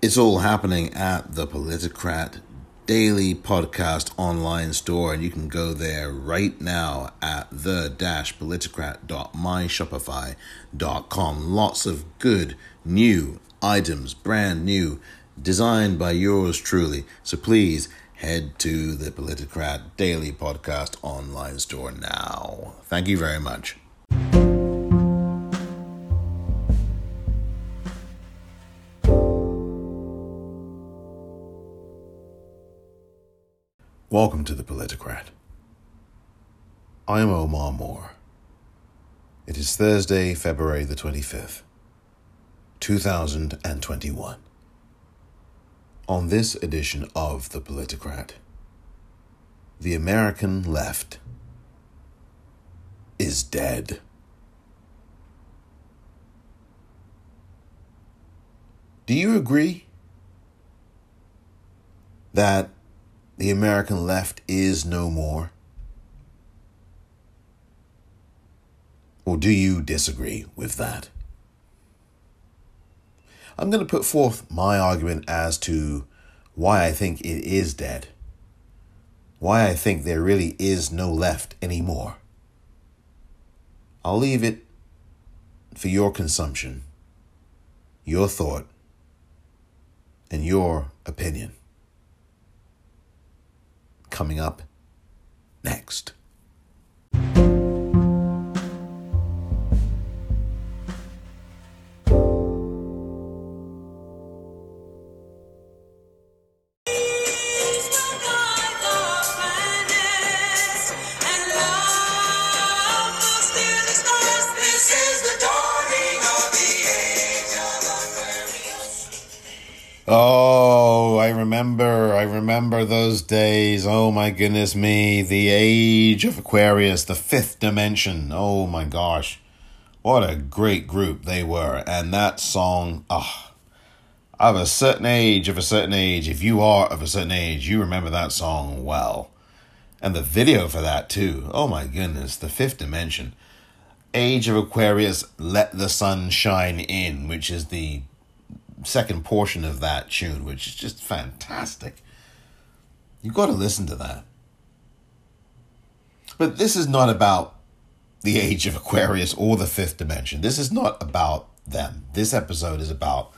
It's all happening at the Politicrat Daily Podcast online store, and you can go there right now at the politicrat.myshopify.com. Lots of good new items, brand new, designed by yours truly. So please head to the Politicrat Daily Podcast online store now. Thank you very much. Welcome to the Politicrat. I am Omar Moore. It is Thursday, February the 25th, 2021. On this edition of The Politicrat, the American left is dead. Do you agree that the American left is no more? Or do you disagree with that? I'm going to put forth my argument as to why I think it is dead. Why I think there really is no left anymore. I'll leave it for your consumption, your thought, and your opinion. Coming up next. Days. Oh my goodness me, the age of Aquarius, the fifth dimension. Oh my gosh. What a great group they were. And that song, ah, oh, of a certain age, of a certain age, if you are of a certain age, you remember that song well. And the video for that too. Oh my goodness, the fifth dimension. Age of Aquarius, Let the Sun Shine In, which is the second portion of that tune, which is just fantastic. You got to listen to that. But this is not about the age of Aquarius or the fifth dimension. This is not about them. This episode is about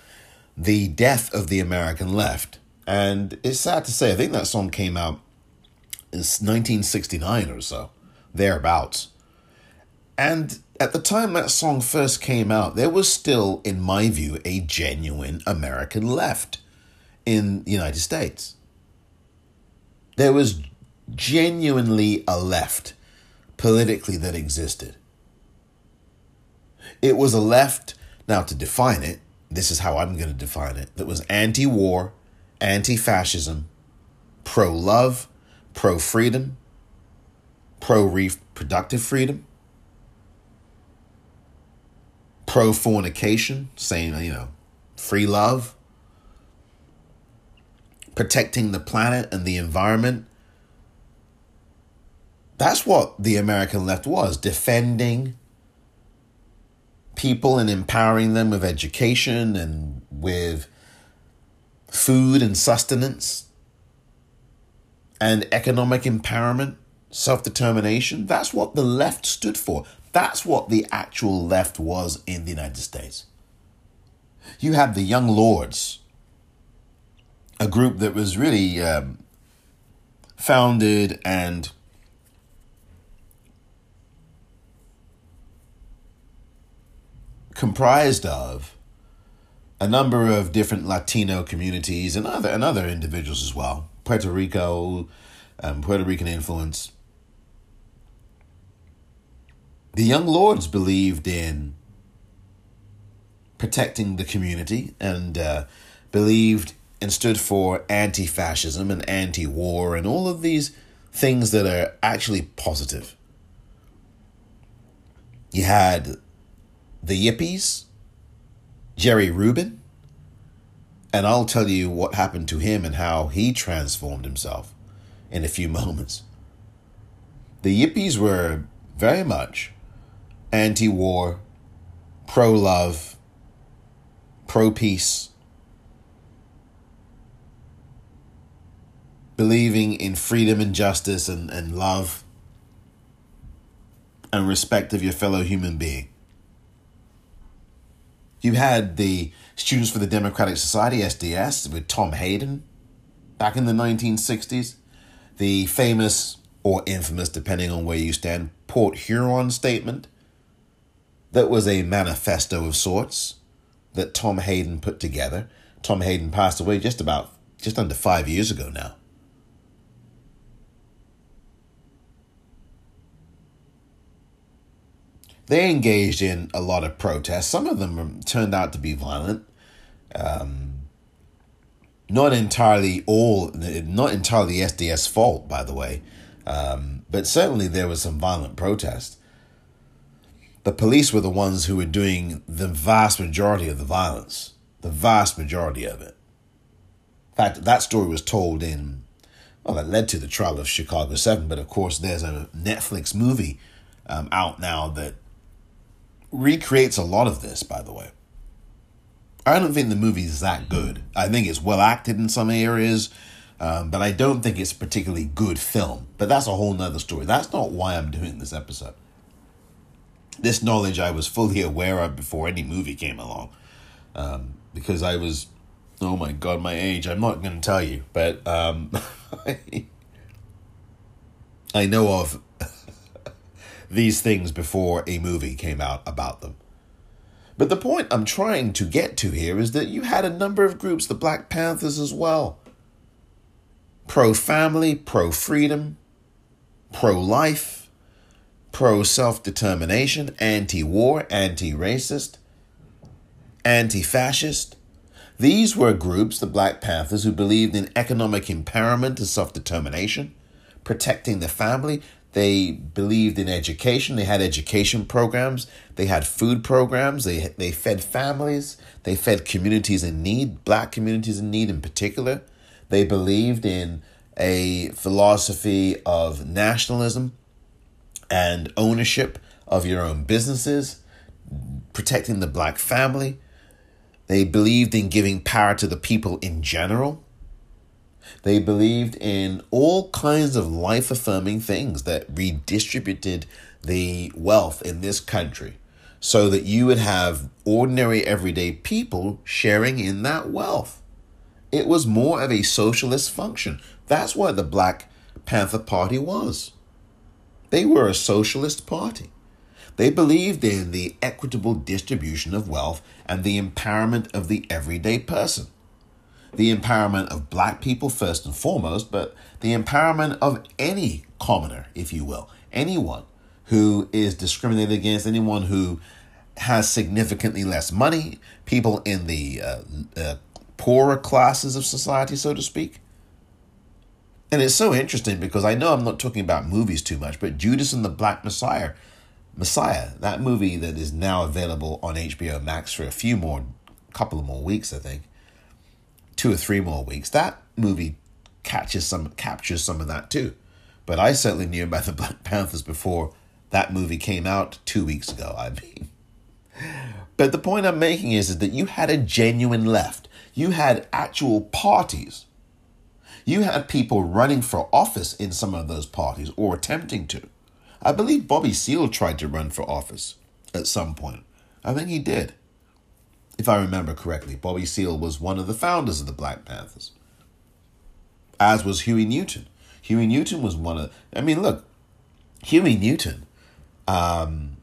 the death of the American left. And it's sad to say, I think that song came out in 1969 or so, thereabouts. And at the time that song first came out, there was still, in my view, a genuine American left in the United States. There was genuinely a left politically that existed. It was a left, now to define it, this is how I'm going to define it, that was anti war, anti fascism, pro love, pro freedom, pro reproductive freedom pro fornication, saying, you know, free love, protecting the planet and the environment. That's what the American left was defending people and empowering them with education and with food and sustenance and economic empowerment, self determination. That's what the left stood for. That's what the actual left was in the United States. You had the Young Lords, a group that was really um, founded and comprised of a number of different Latino communities and other and other individuals as well. Puerto Rico, um, Puerto Rican influence. The Young Lords believed in protecting the community and uh, believed and stood for anti fascism and anti war and all of these things that are actually positive. You had the Yippies, Jerry Rubin, and I'll tell you what happened to him and how he transformed himself in a few moments. The Yippies were very much anti war, pro love, pro peace, believing in freedom and justice and, and love and respect of your fellow human being. You had the Students for the Democratic Society, SDS, with Tom Hayden back in the 1960s. The famous or infamous, depending on where you stand, Port Huron statement that was a manifesto of sorts that Tom Hayden put together. Tom Hayden passed away just about just under five years ago now. They engaged in a lot of protests. Some of them turned out to be violent. Um, not entirely all, not entirely SDS fault, by the way, um, but certainly there was some violent protest. The police were the ones who were doing the vast majority of the violence, the vast majority of it. In fact, that story was told in, well, that led to the trial of Chicago 7, but of course, there's a Netflix movie um, out now that recreates a lot of this, by the way. I don't think the movie is that good. I think it's well acted in some areas, um, but I don't think it's a particularly good film. But that's a whole nother story. That's not why I'm doing this episode. This knowledge I was fully aware of before any movie came along. Um, because I was, oh my god, my age, I'm not going to tell you, but um, I know of these things before a movie came out about them. But the point I'm trying to get to here is that you had a number of groups, the Black Panthers as well pro family, pro freedom, pro life, pro self determination, anti war, anti racist, anti fascist. These were groups, the Black Panthers, who believed in economic empowerment and self determination, protecting the family, they believed in education. They had education programs. They had food programs. They they fed families. They fed communities in need, black communities in need in particular. They believed in a philosophy of nationalism and ownership of your own businesses, protecting the black family. They believed in giving power to the people in general. They believed in all kinds of life affirming things that redistributed the wealth in this country so that you would have ordinary everyday people sharing in that wealth. It was more of a socialist function. That's what the Black Panther Party was. They were a socialist party. They believed in the equitable distribution of wealth and the empowerment of the everyday person the empowerment of black people first and foremost, but the empowerment of any commoner, if you will, anyone who is discriminated against, anyone who has significantly less money, people in the uh, uh, poorer classes of society, so to speak. And it's so interesting because I know I'm not talking about movies too much, but Judas and the Black Messiah, Messiah, that movie that is now available on HBO Max for a few more, couple of more weeks, I think two or three more weeks, that movie catches some captures some of that too. But I certainly knew about the Black Panthers before that movie came out two weeks ago. I mean, but the point I'm making is, is that you had a genuine left. You had actual parties. You had people running for office in some of those parties or attempting to. I believe Bobby Seale tried to run for office at some point. I think he did if I remember correctly, Bobby Seale was one of the founders of the Black Panthers, as was Huey Newton. Huey Newton was one of, I mean, look, Huey Newton, um,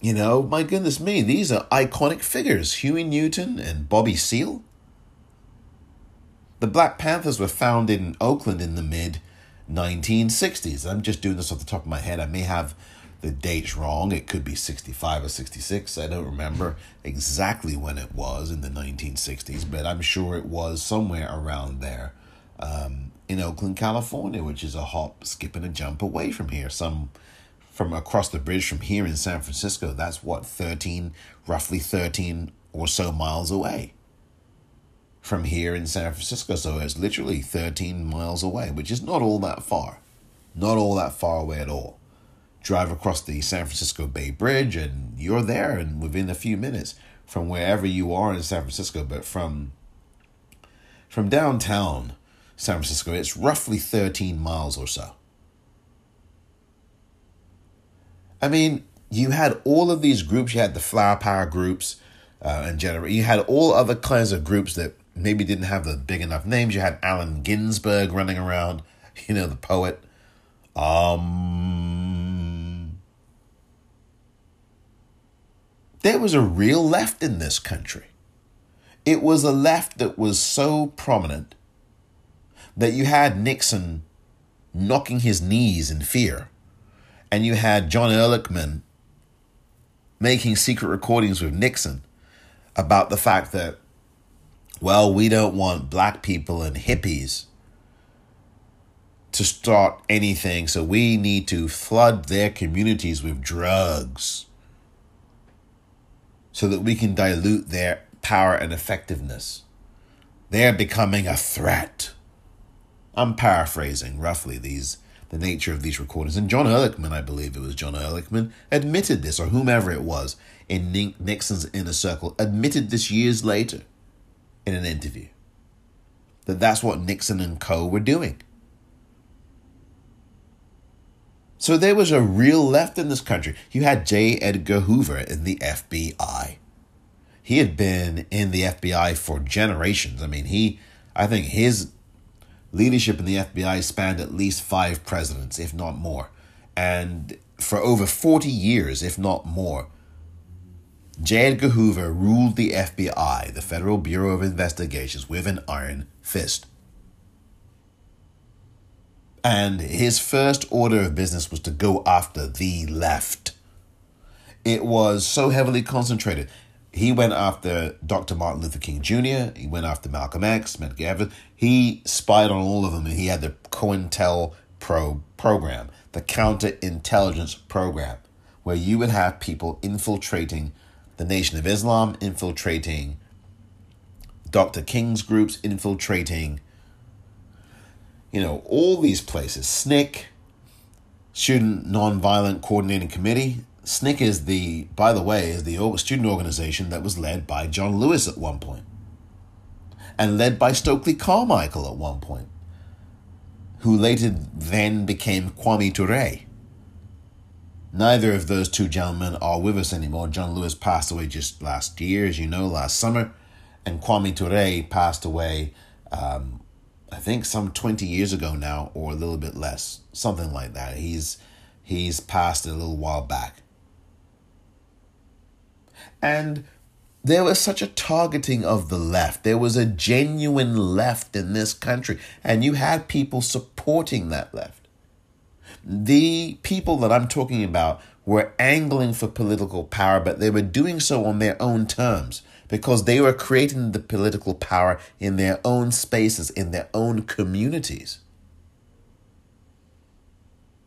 you know, my goodness me, these are iconic figures Huey Newton and Bobby Seale. The Black Panthers were founded in Oakland in the mid 1960s. I'm just doing this off the top of my head. I may have the date's wrong. It could be 65 or 66. I don't remember exactly when it was in the 1960s, but I'm sure it was somewhere around there um, in Oakland, California, which is a hop, skip, and a jump away from here. Some from across the bridge from here in San Francisco. That's what, 13, roughly 13 or so miles away from here in San Francisco. So it's literally 13 miles away, which is not all that far. Not all that far away at all drive across the San Francisco Bay Bridge and you're there and within a few minutes from wherever you are in San Francisco, but from from downtown San Francisco. It's roughly 13 miles or so. I mean, you had all of these groups. You had the flower power groups uh, and generate. You had all other kinds of groups that maybe didn't have the big enough names. You had Allen Ginsberg running around, you know, the poet. Um, there was a real left in this country. It was a left that was so prominent that you had Nixon knocking his knees in fear, and you had John Ehrlichman making secret recordings with Nixon about the fact that, well, we don't want black people and hippies to start anything, so we need to flood their communities with drugs so that we can dilute their power and effectiveness. They're becoming a threat. I'm paraphrasing roughly these the nature of these recordings. And John Ehrlichman, I believe it was John Ehrlichman, admitted this, or whomever it was in Nixon's inner circle, admitted this years later in an interview. That that's what Nixon and co were doing. So there was a real left in this country. You had J. Edgar Hoover in the FBI. He had been in the FBI for generations. I mean, he, I think his leadership in the FBI spanned at least five presidents, if not more. And for over 40 years, if not more, J. Edgar Hoover ruled the FBI, the Federal Bureau of Investigations, with an iron fist. And his first order of business was to go after the left. It was so heavily concentrated. He went after Dr. Martin Luther King Jr., he went after Malcolm X, Medgar. He spied on all of them and he had the COINTELPRO program, the counterintelligence program, where you would have people infiltrating the Nation of Islam, infiltrating Dr. King's groups, infiltrating, you know, all these places. SNCC, Student Nonviolent Coordinating Committee, SNCC is the, by the way, is the student organization that was led by John Lewis at one point, and led by Stokely Carmichael at one point, who later then became Kwame Ture. Neither of those two gentlemen are with us anymore. John Lewis passed away just last year, as you know, last summer, and Kwame Ture passed away, um, I think, some twenty years ago now, or a little bit less, something like that. He's he's passed a little while back. And there was such a targeting of the left. There was a genuine left in this country, and you had people supporting that left. The people that I'm talking about were angling for political power, but they were doing so on their own terms because they were creating the political power in their own spaces, in their own communities.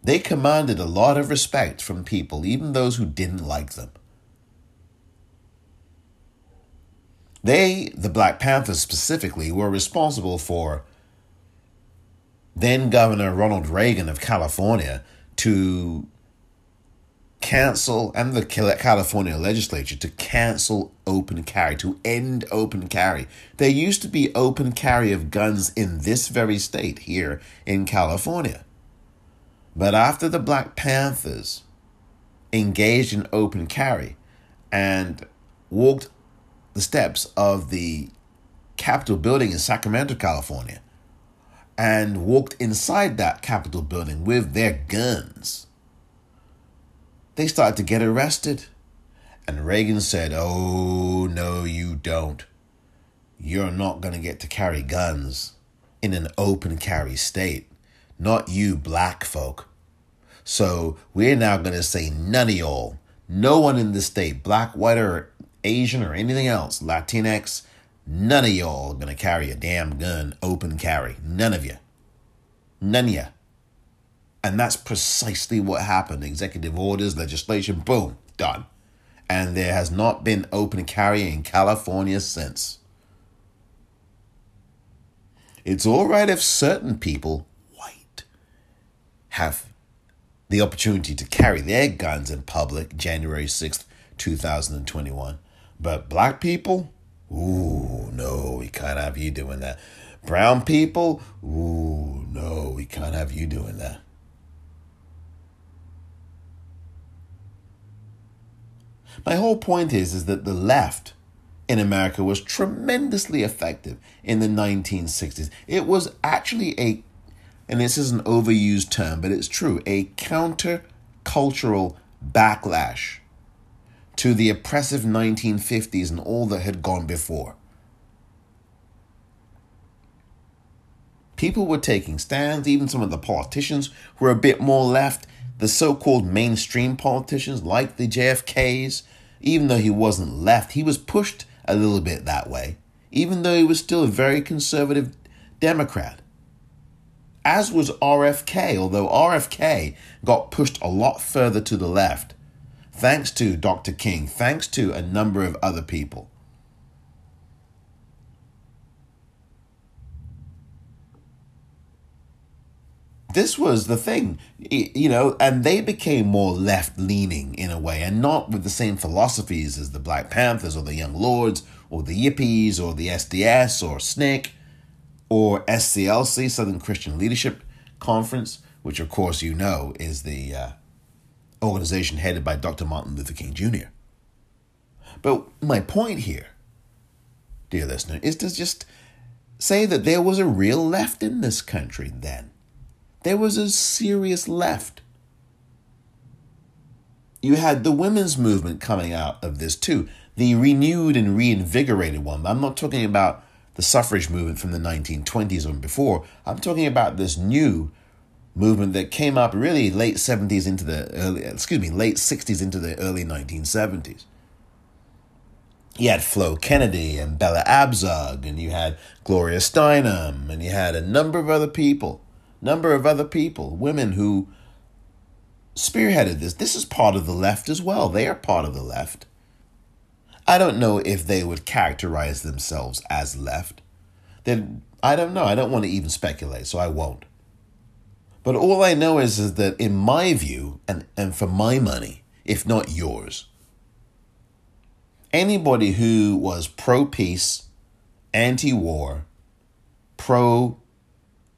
They commanded a lot of respect from people, even those who didn't like them. They, the Black Panthers specifically, were responsible for then Governor Ronald Reagan of California to cancel, and the California legislature to cancel open carry, to end open carry. There used to be open carry of guns in this very state here in California. But after the Black Panthers engaged in open carry and walked the steps of the Capitol building in Sacramento, California, and walked inside that Capitol building with their guns, they started to get arrested. And Reagan said, Oh, no, you don't. You're not going to get to carry guns in an open carry state. Not you, black folk. So we're now going to say none of y'all, no one in the state, black, white, or Asian, or anything else, Latinx, none of y'all are gonna carry a damn gun open carry. None of you. None of you. And that's precisely what happened. Executive orders, legislation, boom, done. And there has not been open carry in California since. It's all right if certain people, white, have the opportunity to carry their guns in public January 6th, 2021. But black people, ooh, no, we can't have you doing that. brown people, ooh, no, we can't have you doing that. My whole point is, is that the left in America was tremendously effective in the 1960s. It was actually a, and this is an overused term, but it's true, a counter cultural backlash to the oppressive 1950s and all that had gone before. People were taking stands, even some of the politicians were a bit more left. The so called mainstream politicians, like the JFKs, even though he wasn't left, he was pushed a little bit that way, even though he was still a very conservative Democrat. As was RFK, although RFK got pushed a lot further to the left, thanks to Dr. King, thanks to a number of other people. This was the thing, you know, and they became more left leaning in a way and not with the same philosophies as the Black Panthers or the Young Lords or the Yippies or the SDS or SNCC or SCLC, Southern Christian Leadership Conference, which of course you know is the uh, organization headed by Dr. Martin Luther King Jr. But my point here, dear listener, is to just say that there was a real left in this country then there was a serious left. You had the women's movement coming out of this too, the renewed and reinvigorated one. I'm not talking about the suffrage movement from the 1920s or before. I'm talking about this new movement that came up really late 70s into the early, excuse me, late 60s into the early 1970s. You had Flo Kennedy and Bella Abzug, and you had Gloria Steinem, and you had a number of other people number of other people, women who spearheaded this. This is part of the left as well. They are part of the left. I don't know if they would characterize themselves as left. Then I don't know. I don't want to even speculate, so I won't. But all I know is, is that in my view, and, and for my money, if not yours, anybody who was pro peace, anti war, pro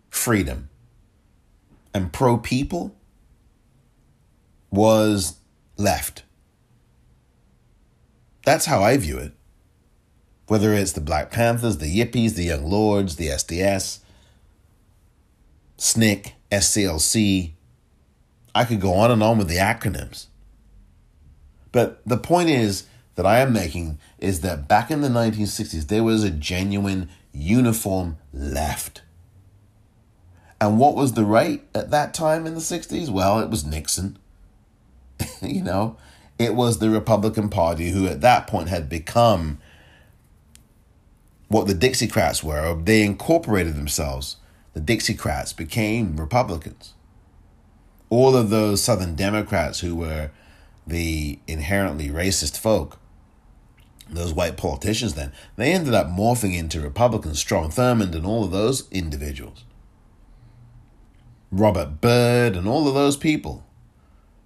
freedom, and pro people was left. That's how I view it. Whether it's the Black Panthers, the Yippies, the Young Lords, the SDS, SNCC, SCLC, I could go on and on with the acronyms. But the point is that I am making is that back in the 1960s, there was a genuine uniform left. And what was the right at that time in the 60s? Well, it was Nixon. you know, it was the Republican Party who at that point had become what the Dixiecrats were. They incorporated themselves. The Dixiecrats became Republicans. All of those Southern Democrats who were the inherently racist folk, those white politicians then, they ended up morphing into Republicans, Strom Thurmond and all of those individuals. Robert Byrd and all of those people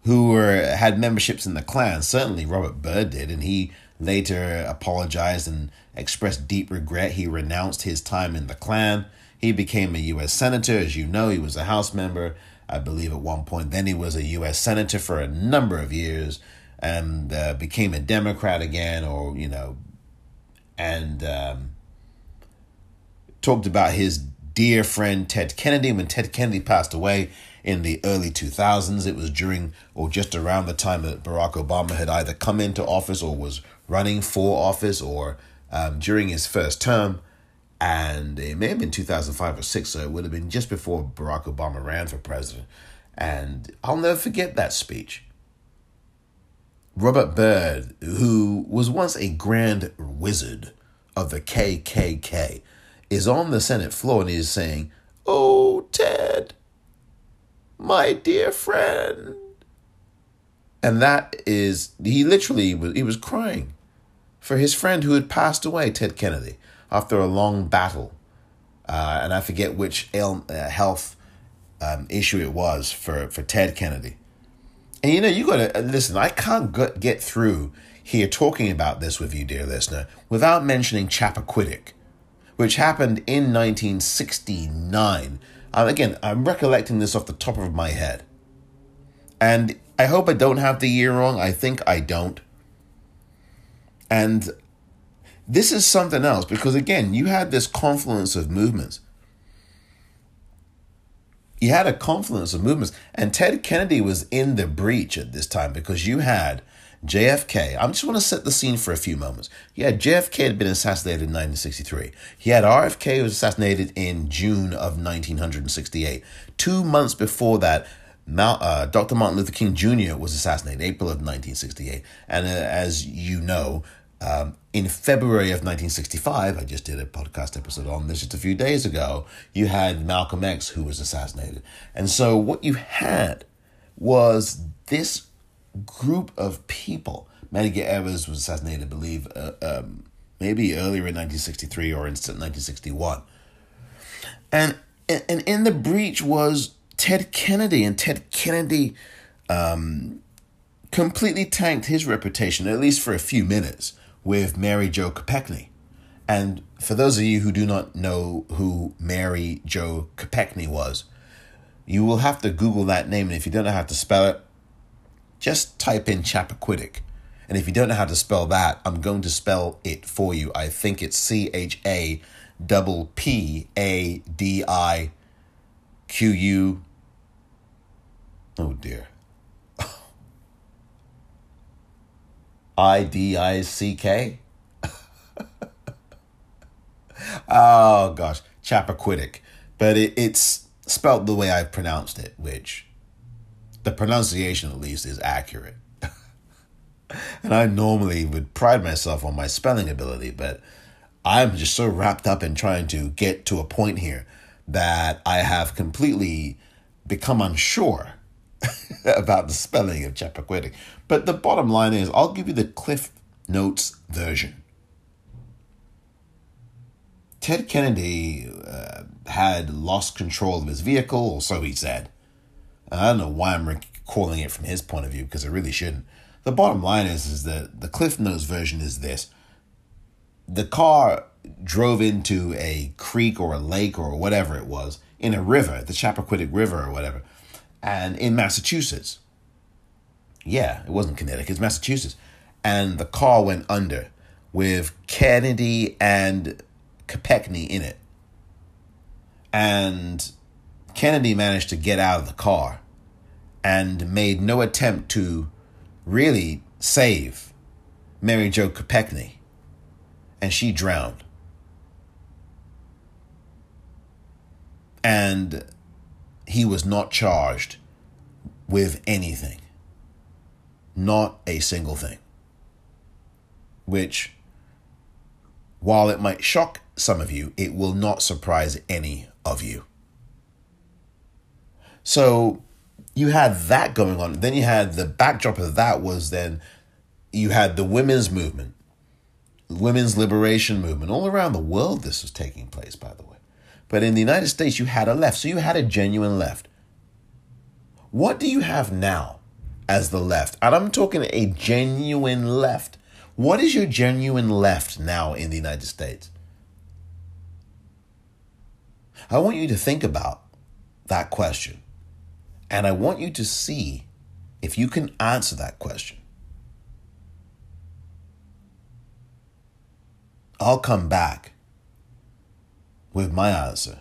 who were had memberships in the Klan. Certainly, Robert Byrd did, and he later apologized and expressed deep regret. He renounced his time in the Klan. He became a U.S. senator, as you know. He was a House member, I believe, at one point. Then he was a U.S. senator for a number of years, and uh, became a Democrat again, or you know, and um, talked about his dear friend Ted Kennedy. When Ted Kennedy passed away in the early 2000s, it was during or just around the time that Barack Obama had either come into office or was running for office or um, during his first term. And it may have been 2005 or 6, so it would have been just before Barack Obama ran for president. And I'll never forget that speech. Robert Byrd, who was once a grand wizard of the KKK, is on the Senate floor and he's saying, Oh, Ted, my dear friend. And that is, he literally was, he was crying for his friend who had passed away, Ted Kennedy, after a long battle. Uh, and I forget which uh, health um, issue it was for, for Ted Kennedy. And you know, you got to uh, listen, I can't get through here talking about this with you, dear listener, without mentioning Chappaquiddick which happened in 1969. Um, again, I'm recollecting this off the top of my head. And I hope I don't have the year wrong. I think I don't. And this is something else because, again, you had this confluence of movements. You had a confluence of movements, and Ted Kennedy was in the breach at this time because you had JFK. I just want to set the scene for a few moments. Yeah, JFK had been assassinated in 1963. He had RFK was assassinated in June of 1968. Two months before that, uh, Dr. Martin Luther King Jr. was assassinated, April of 1968. And uh, as you know, um, in February of 1965, I just did a podcast episode on this just a few days ago, you had Malcolm X who was assassinated. And so what you had was this group of people. Medgar Evers was assassinated, I believe, uh, um, maybe earlier in 1963 or in 1961. And, and in the breach was Ted Kennedy, and Ted Kennedy um, completely tanked his reputation, at least for a few minutes, with Mary Jo Kopechne. And for those of you who do not know who Mary Jo Kopechne was, you will have to Google that name. And if you don't know how to spell it, just type in Chappaquiddick. And if you don't know how to spell that, I'm going to spell it for you. I think it's C H A double P A D I Q U. Oh dear. I D I C K. Oh gosh, Chappaquiddick. But it, it's spelled the way I pronounced it, which the pronunciation at least is accurate. and I normally would pride myself on my spelling ability, but I'm just so wrapped up in trying to get to a point here that I have completely become unsure about the spelling of Chappaquiddick. But the bottom line is, I'll give you the Cliff Notes version. Ted Kennedy uh, had lost control of his vehicle, or so he said. I don't know why I'm recalling it from his point of view because I really shouldn't. The bottom line is, is that the Cliff Notes version is this: the car drove into a creek or a lake or whatever it was in a river, the Chappaquiddick River or whatever, and in Massachusetts. Yeah, it wasn't Connecticut, it's Massachusetts, and the car went under with Kennedy and Kopechne in it, and Kennedy managed to get out of the ar and made no attempt to really save Mary Jo Kopechne, and she drowned. And he was not charged with anything, not a single thing. Which, while it might shock some of you, it will not surprise any of you. So you had that going on. Then you had the backdrop of that was then you had the women's movement, women's liberation movement. All around the world, this was taking place, by the way. But in the United States, you had a left. So you had a genuine left. What do you have now as the left? And I'm talking a genuine left. What is your genuine left now in the United States? I want you to think about that question. And I want you to see if you can answer that question. I'll come back with my answer.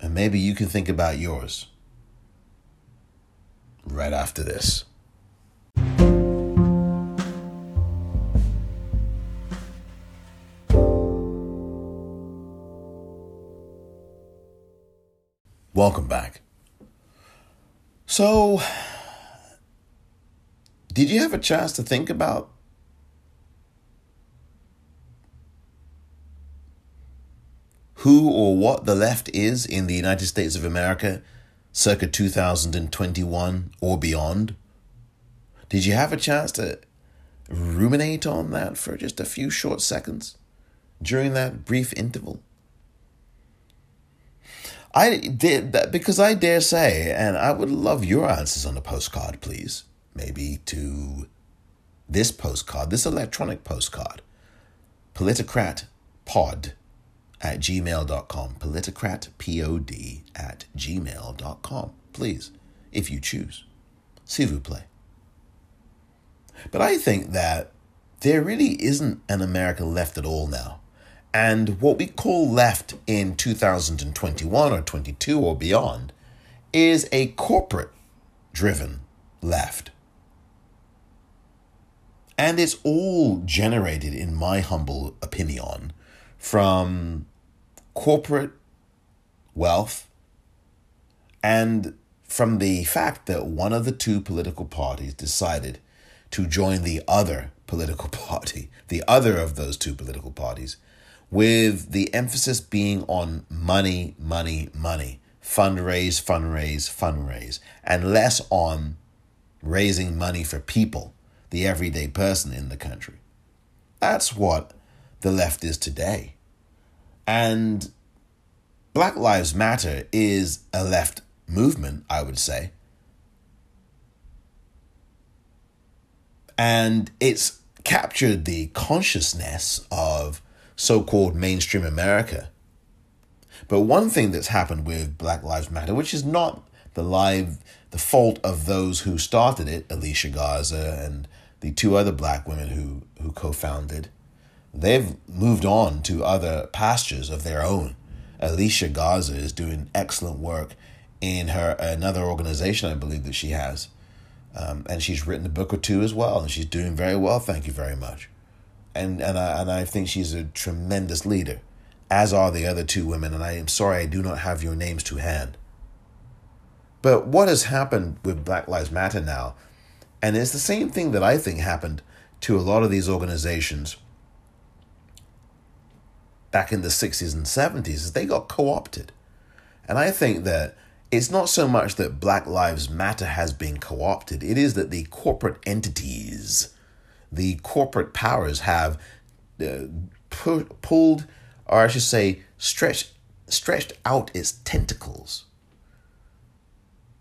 And maybe you can think about yours right after this. Welcome back. So, did you have a chance to think about who or what the left is in the United States of America circa 2021 or beyond? Did you have a chance to ruminate on that for just a few short seconds during that brief interval? I did that because I dare say, and I would love your answers on the postcard, please. Maybe to this postcard, this electronic postcard, politicrat pod at gmail.com. Politicratpod at gmail.com. Please, if you choose. S'il vous plaît. But I think that there really isn't an America left at all now. And what we call left in 2021 or 22 or beyond is a corporate driven left. And it's all generated, in my humble opinion, from corporate wealth and from the fact that one of the two political parties decided to join the other political party, the other of those two political parties, with the emphasis being on money, money, money, fundraise, fundraise, fundraise, and less on raising money for people, the everyday person in the country. That's what the left is today. And Black Lives Matter is a left movement, I would say. And it's captured the consciousness of so called mainstream America. But one thing that's happened with Black Lives Matter, which is not the live the fault of those who started it, Alicia Garza and the two other black women who, who co-founded, they've moved on to other pastures of their own. Alicia Garza is doing excellent work in her another organization I believe that she has. Um, and she's written a book or two as well, and she's doing very well. Thank you very much. And and I and I think she's a tremendous leader, as are the other two women. And I am sorry I do not have your names to hand. But what has happened with Black Lives Matter now, and it's the same thing that I think happened to a lot of these organizations back in the 60s and 70s, is they got co opted. And I think that it's not so much that Black Lives Matter has been co opted, it is that the corporate entities, the corporate powers have uh, pu- pulled, or I should say, stretched, stretched out its tentacles.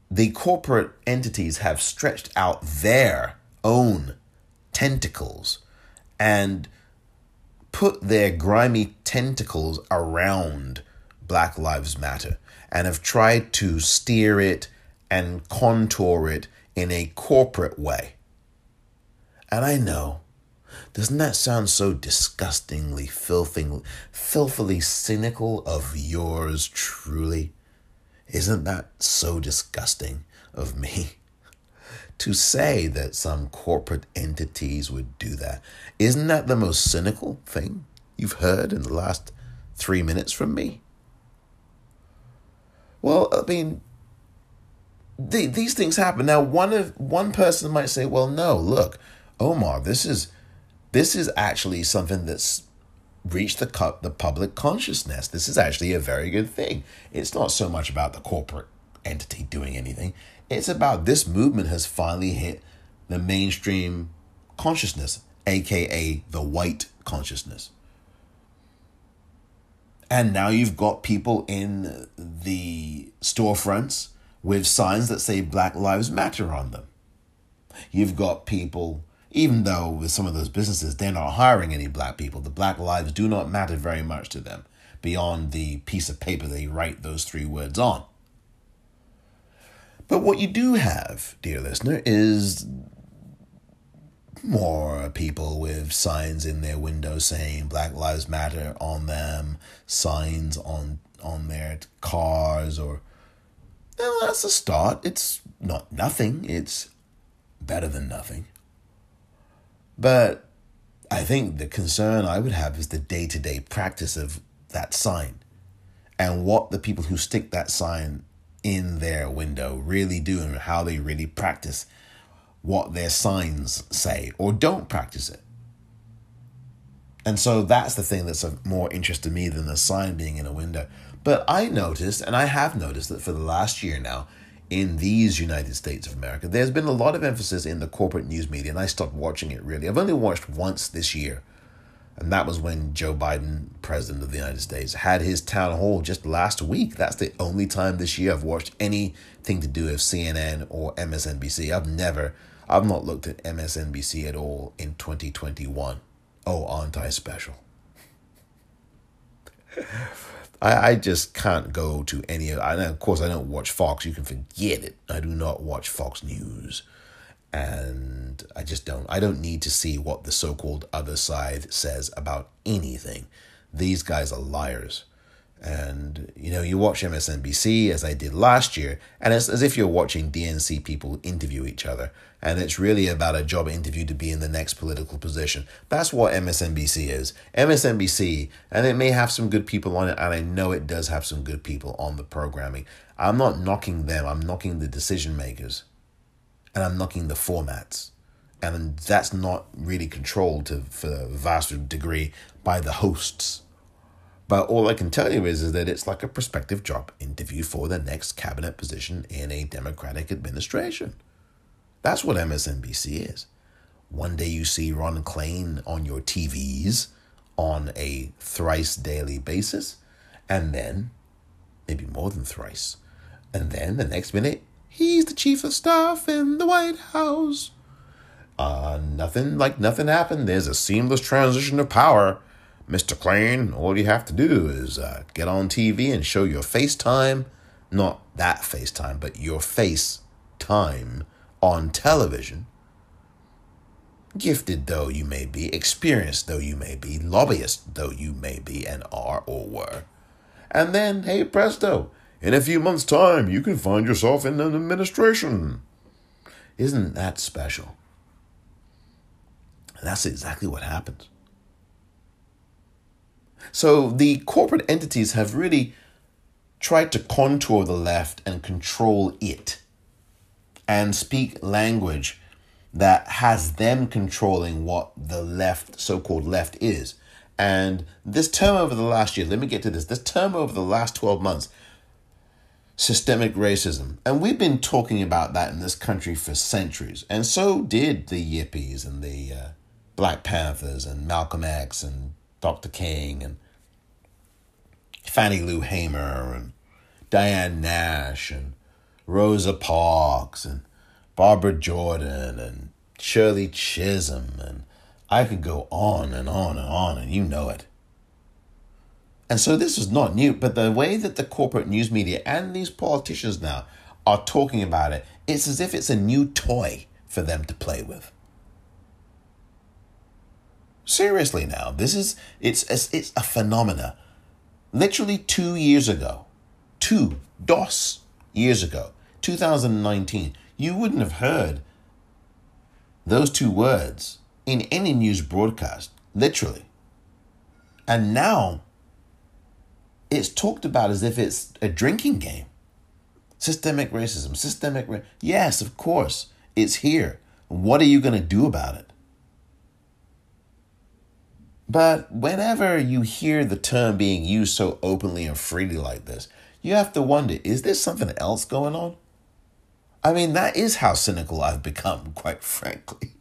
The corporate entities have stretched out their own tentacles and put their grimy tentacles around Black Lives Matter and have tried to steer it and contour it in a corporate way. And I know, doesn't that sound so disgustingly, filthing, filthily cynical of yours truly? Isn't that so disgusting of me? to say that some corporate entities would do that. Isn't that the most cynical thing you've heard in the last three minutes from me? Well, I mean, the, these things happen. Now, one of one person might say, "Well, no, look, Omar, this is this is actually something that's reached the cup, the public consciousness. This is actually a very good thing. It's not so much about the corporate entity doing anything. It's about this movement has finally hit the mainstream consciousness, aka the white consciousness. And now you've got people in the storefronts with signs that say Black Lives Matter on them. You've got people, even though with some of those businesses, they're not hiring any black people, the black lives do not matter very much to them beyond the piece of paper they write those three words on. But what you do have, dear listener, is more people with signs in their windows saying Black Lives Matter on them, signs on on their cars, or well, that's a start. It's not nothing. It's better than nothing. But I think the concern I would have is the day to day practice of that sign and what the people who stick that sign in their window really do and how they really practice what their signs say or don't practice it. And so that's the thing that's of more interest to me than the sign being in a window. But I noticed, and I have noticed that for the last year now, in these United States of America, there's been a lot of emphasis in the corporate news media, and I stopped watching it really. I've only watched once this year, and that was when Joe Biden, President of the United States, had his town hall just last week. That's the only time this year I've watched anything to do with CNN or MSNBC. I've never I've not looked at MSNBC at all in 2021. Oh, aren't I special? I, I just can't go to any of. I of course I don't watch Fox. You can forget it. I do not watch Fox News, and I just don't. I don't need to see what the so-called other side says about anything. These guys are liars. And you know, you watch MSNBC as I did last year, and it's as if you're watching DNC people interview each other. And it's really about a job interview to be in the next political position. That's what MSNBC is. MSNBC, and it may have some good people on it, and I know it does have some good people on the programming. I'm not knocking them, I'm knocking the decision makers, and I'm knocking the formats. And that's not really controlled to for a vast degree by the hosts but all I can tell you is, is that it's like a prospective job interview for the next cabinet position in a Democratic administration. That's what MSNBC is. One day you see Ron Klain on your TVs on a thrice daily basis, and then maybe more than thrice. And then the next minute, he's the chief of staff in the White House. Uh, nothing like nothing happened. There's a seamless transition of power Mr. Klain, all you have to do is uh, get on TV and show your FaceTime, not that FaceTime, but your FaceTime on television. Gifted though you may be, experienced though you may be, lobbyist though you may be and are or were. And then, hey presto, in a few months' time, you can find yourself in an administration. Isn't that special? And that's exactly what happens. So the corporate entities have really tried to contour the left and control it and speak language that has them controlling what the left, so called left, is. And this term over the last year, let me get to this. This term over the last 12 months, systemic racism. And we've been talking about that in this country for centuries. And so did the Yippies and the uh, Black Panthers and Malcolm X and Dr. King and Fannie Lou Hamer and Diane Nash and Rosa Parks and Barbara Jordan and Shirley Chisholm and I could go on and on and on and you know it. And so this is not new, but the way that the corporate news media and these politicians now are talking about it, it's as if it's a new toy for them to play with. Seriously now, this is it's it's, it's a phenomena. Literally 2 years ago, 2 DOS years ago, 2019, you wouldn't have heard those two words in any news broadcast, literally. And now it's talked about as if it's a drinking game. Systemic racism, systemic ra- Yes, of course, it's here. What are you going to do about it? But whenever you hear the term being used so openly and freely like this, you have to wonder is there something else going on? I mean, that is how cynical I've become, quite frankly.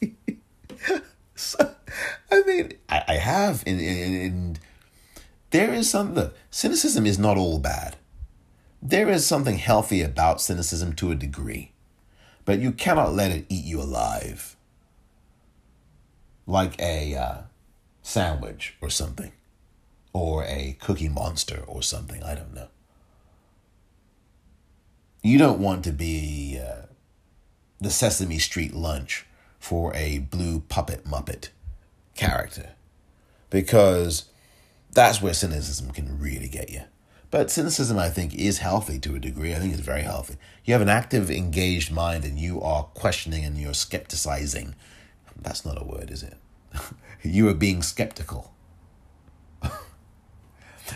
so, I mean, I, I have. and, in, in, there is something, cynicism is not all bad. There is something healthy about cynicism to a degree, but you cannot let it eat you alive. Like a, uh, sandwich or something, or a cookie monster or something. I don't know. You don't want to be uh, the Sesame Street lunch for a blue puppet muppet character because that's where cynicism can really get you. But cynicism, I think, is healthy to a degree. I think it's very healthy. You have an active, engaged mind and you are questioning and you're skepticizing. That's not a word, is it? you are being skeptical.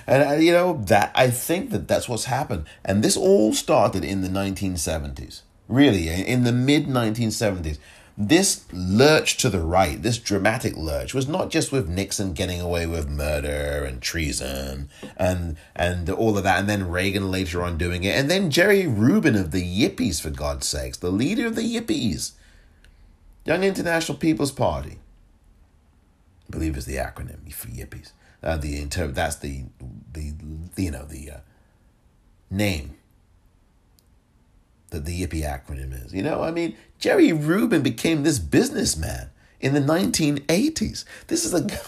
and uh, you know that I think that that's what's happened, and this all started in the 1970s. Really, in the mid 1970s, this lurch to the right, this dramatic lurch, was not just with Nixon getting away with murder and treason and and all of that, and then Reagan later on doing it, and then Jerry Rubin of the Yippies, for God's sakes, the leader of the Yippies, Young International People's Party, believe is the acronym for Yippies. Uh, the inter- that's the, the you know the uh, name that the Yippie acronym is. You know, I mean, Jerry Rubin became this businessman in the 1980s. This is a guy,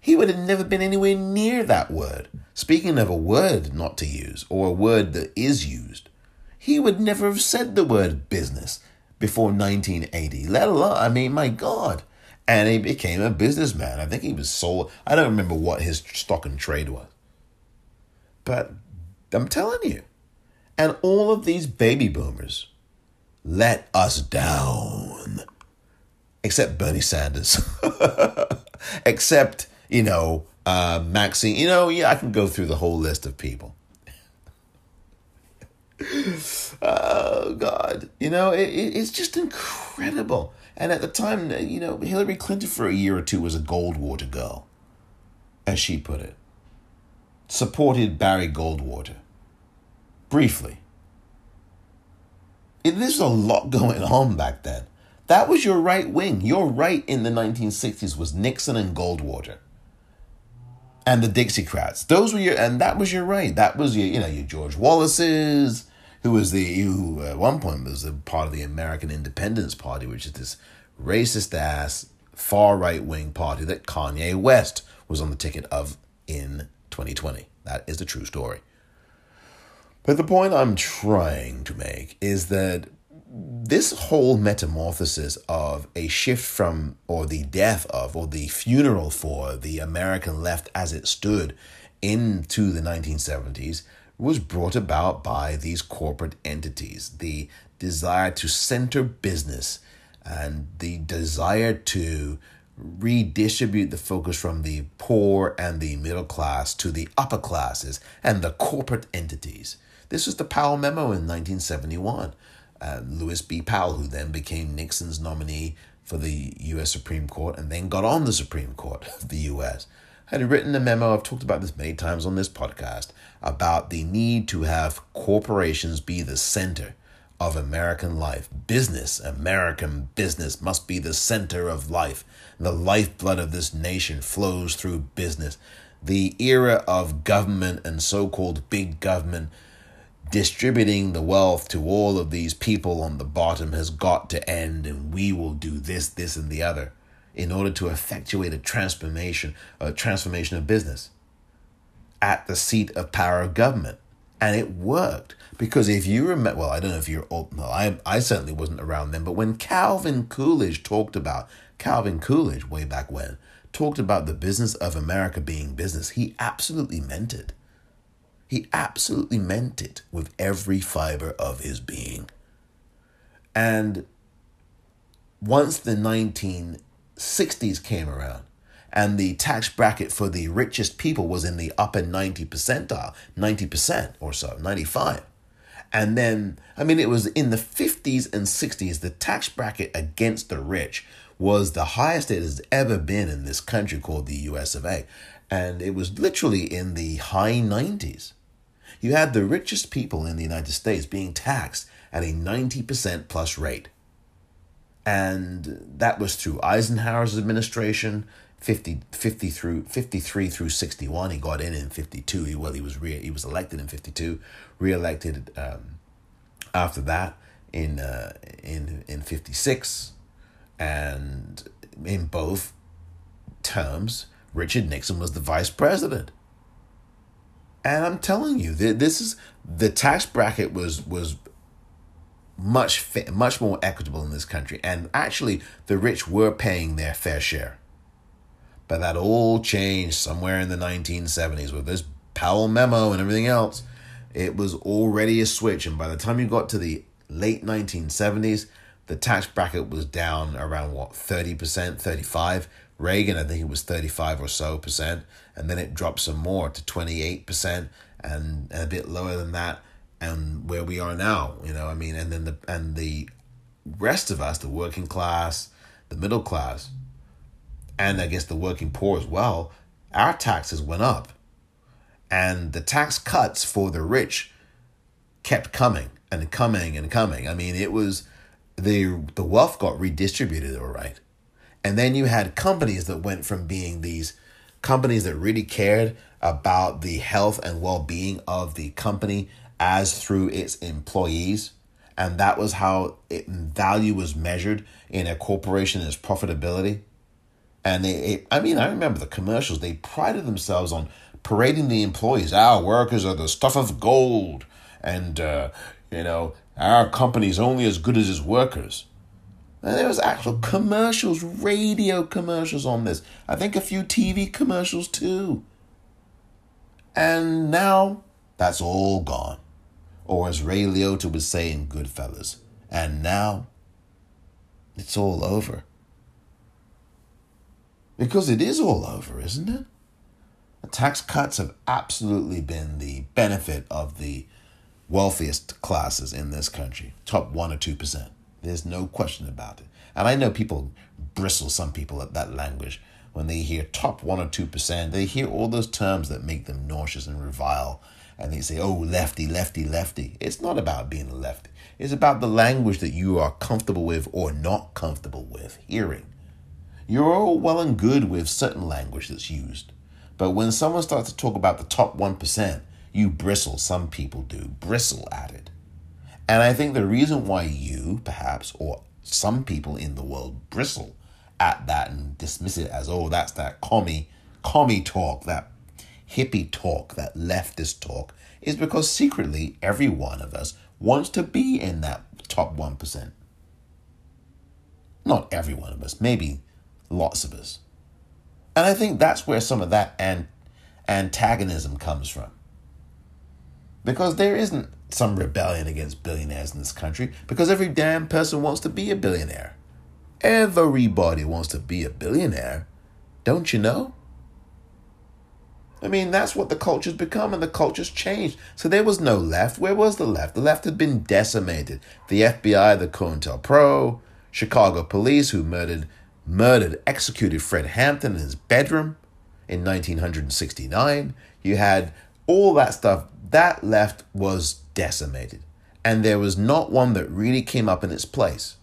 he would have never been anywhere near that word. Speaking of a word not to use, or a word that is used, he would never have said the word business before 1980, let alone, I mean, my God. And he became a businessman. I think he was sold, I don't remember what his stock and trade was. But I'm telling you, and all of these baby boomers let us down. Except Bernie Sanders. Except, you know, uh, Maxine. You know, yeah, I can go through the whole list of people. oh, God. You know, it, it, it's just incredible. And at the time, you know, Hillary Clinton for a year or two was a Goldwater girl, as she put it. Supported Barry Goldwater. Briefly. There's a lot going on back then. That was your right wing. Your right in the 1960s was Nixon and Goldwater. And the Dixiecrats. Those were your, and that was your right. That was your, you know, your George Wallace's, who was the, who at one point was a part of the American Independence Party, which is this racist ass far right wing party that Kanye West was on the ticket of in 2020. That is the true story. But the point I'm trying to make is that this whole metamorphosis of a shift from, or the death of, or the funeral for the American left as it stood into the 1970s was brought about by these corporate entities. The desire to center business and the desire to redistribute the focus from the poor and the middle class to the upper classes and the corporate entities. This was the Powell Memo in 1971. Uh, Lewis B. Powell, who then became Nixon's nominee for the U.S. Supreme Court and then got on the Supreme Court of the U.S., had written a memo. I've talked about this many times on this podcast about the need to have corporations be the center of American life. Business, American business, must be the center of life. The lifeblood of this nation flows through business. The era of government and so called big government distributing the wealth to all of these people on the bottom has got to end, and we will do this, this, and the other in order to effectuate a transformation, a transformation of business at the seat of power of government. And it worked because if you remember, well, I don't know if you're old, well, I, I certainly wasn't around then, but when Calvin Coolidge talked about, Calvin Coolidge, way back when, talked about the business of America being business, he absolutely meant it. He absolutely meant it with every fiber of his being. And once the 1960s came around, and the tax bracket for the richest people was in the upper 90 percentile, 90% or so, 95. And then, I mean, it was in the 50s and 60s, the tax bracket against the rich was the highest it has ever been in this country called the US of A. And it was literally in the high 90s. You had the richest people in the United States being taxed at a 90% plus rate. And that was through Eisenhower's administration, 50, 50 through 53 through 61 he got in in 52 he well he was re, he was elected in 52 re-elected um, after that in uh, in in 56 and in both terms Richard Nixon was the vice president. And I'm telling you this is the tax bracket was was much fit, much more equitable in this country and actually the rich were paying their fair share but that all changed somewhere in the 1970s with this Powell memo and everything else. It was already a switch. And by the time you got to the late 1970s, the tax bracket was down around what, 30%, 35 Reagan, I think it was 35 or so percent. And then it dropped some more to 28% and, and a bit lower than that. And where we are now, you know, I mean, and then the, and the rest of us, the working class, the middle class, and I guess the working poor as well, our taxes went up. And the tax cuts for the rich kept coming and coming and coming. I mean, it was the the wealth got redistributed all right. And then you had companies that went from being these companies that really cared about the health and well-being of the company as through its employees and that was how it, value was measured in a corporation as profitability And they, it, I mean, I remember the commercials. They prided themselves on parading the employees. Our workers are the stuff of gold, and uh, you know our company's only as good as its workers. And there was actual commercials, radio commercials on this. I think a few TV commercials too. And now that's all gone. Or as Ray Liotta would say in Goodfellas, and now it's all over. Because it is all over, isn't it? The tax cuts have absolutely been the benefit of the wealthiest classes in this country, top 1 or 2%. There's no question about it. And I know people bristle, some people, at that language. When they hear top 1 or 2%, they hear all those terms that make them nauseous and revile. And they say, oh, lefty, lefty, lefty. It's not about being a lefty. It's about the language that you are comfortable with or not comfortable with hearing. You're all well and good with certain language that's used. But when someone starts to talk about the top 1%, you bristle. Some people do bristle at it. And I think the reason why you, perhaps, or some people in the world bristle at that and dismiss it as, oh, that's that commie, commie talk, that hippie talk, that leftist talk, is because secretly every one of us wants to be in that top 1%. Not every one of us, maybe lots of us. And I think that's where some of that an- antagonism comes from. Because there isn't some rebellion against billionaires in this country because every damn person wants to be a billionaire. Everybody wants to be a billionaire. Don't you know? I mean, that's what the culture's become, and the culture's changed. So there was no left. Where was the left? The left had been decimated. The FBI, the COINTELPRO, Chicago police who murdered, murdered, executed Fred Hampton in his bedroom in 1969. You had all that stuff. That left was decimated. And there was not one that really came up in its place.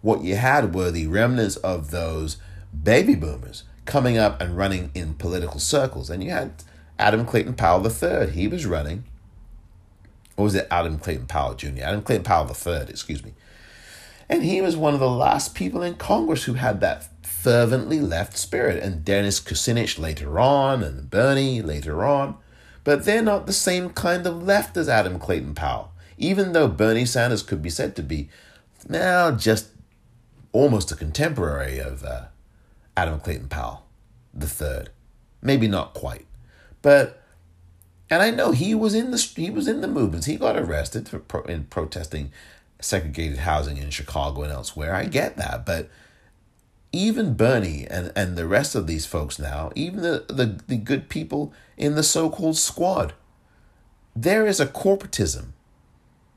What you had were the remnants of those baby boomers coming up and running in political circles. And you had Adam Clayton Powell III. He was running. Or was it Adam Clayton Powell Jr.? Adam Clayton Powell III, excuse me. And he was one of the last people in Congress who had that fervently left spirit. And Dennis Kucinich later on, and Bernie later on. But they're not the same kind of left as Adam Clayton Powell, even though Bernie Sanders could be said to be now just almost a contemporary of uh, Adam Clayton Powell, the third. Maybe not quite, but and I know he was in the he was in the movements. He got arrested for pro, in protesting segregated housing in Chicago and elsewhere. I get that, but even Bernie and, and the rest of these folks now, even the, the, the good people in the so called squad, there is a corporatism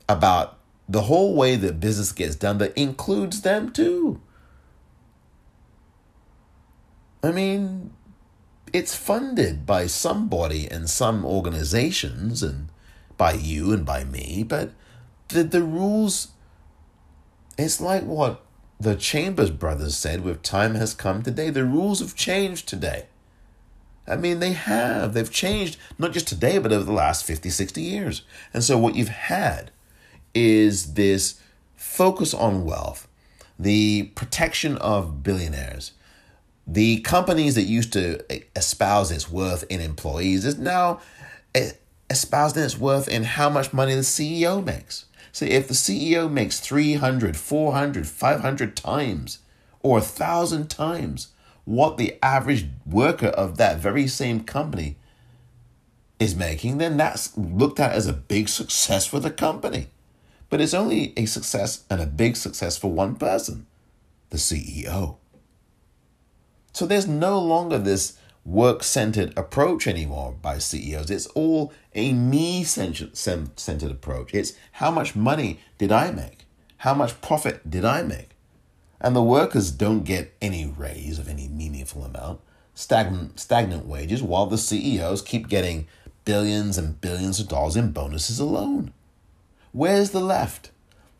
about the whole way that business gets done that includes them too. I mean, it's funded by somebody and some organizations and by you and by me, but the, the rules, it's like what the Chambers brothers said with Time Has Come Today. The rules have changed today. I mean, they have. They've changed not just today, but over the last 50, 60 years. And so what you've had is this focus on wealth, the protection of billionaires. The companies that used to espouse its worth in employees is now espousing its worth in how much money the CEO makes. So if the CEO makes 300, 400, 500 times or a thousand times what the average worker of that very same company is making, then that's looked at as a big success for the company. But it's only a success and a big success for one person, the CEO. So there's no longer this work centered approach anymore by CEOs. It's all a me centered approach. It's how much money did I make? How much profit did I make? And the workers don't get any raise of any meaningful amount, stagnant, stagnant wages, while the CEOs keep getting billions and billions of dollars in bonuses alone. Where's the left?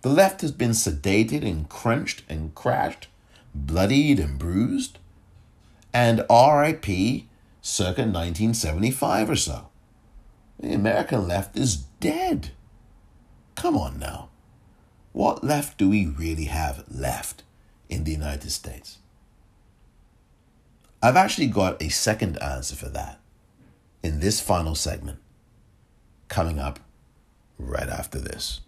The left has been sedated and crunched and crashed, bloodied and bruised and RIP circa 1975 or so. The American left is dead. Come on now. What left do we really have left in the United States? I've actually got a second answer for that in this final segment coming up right after this.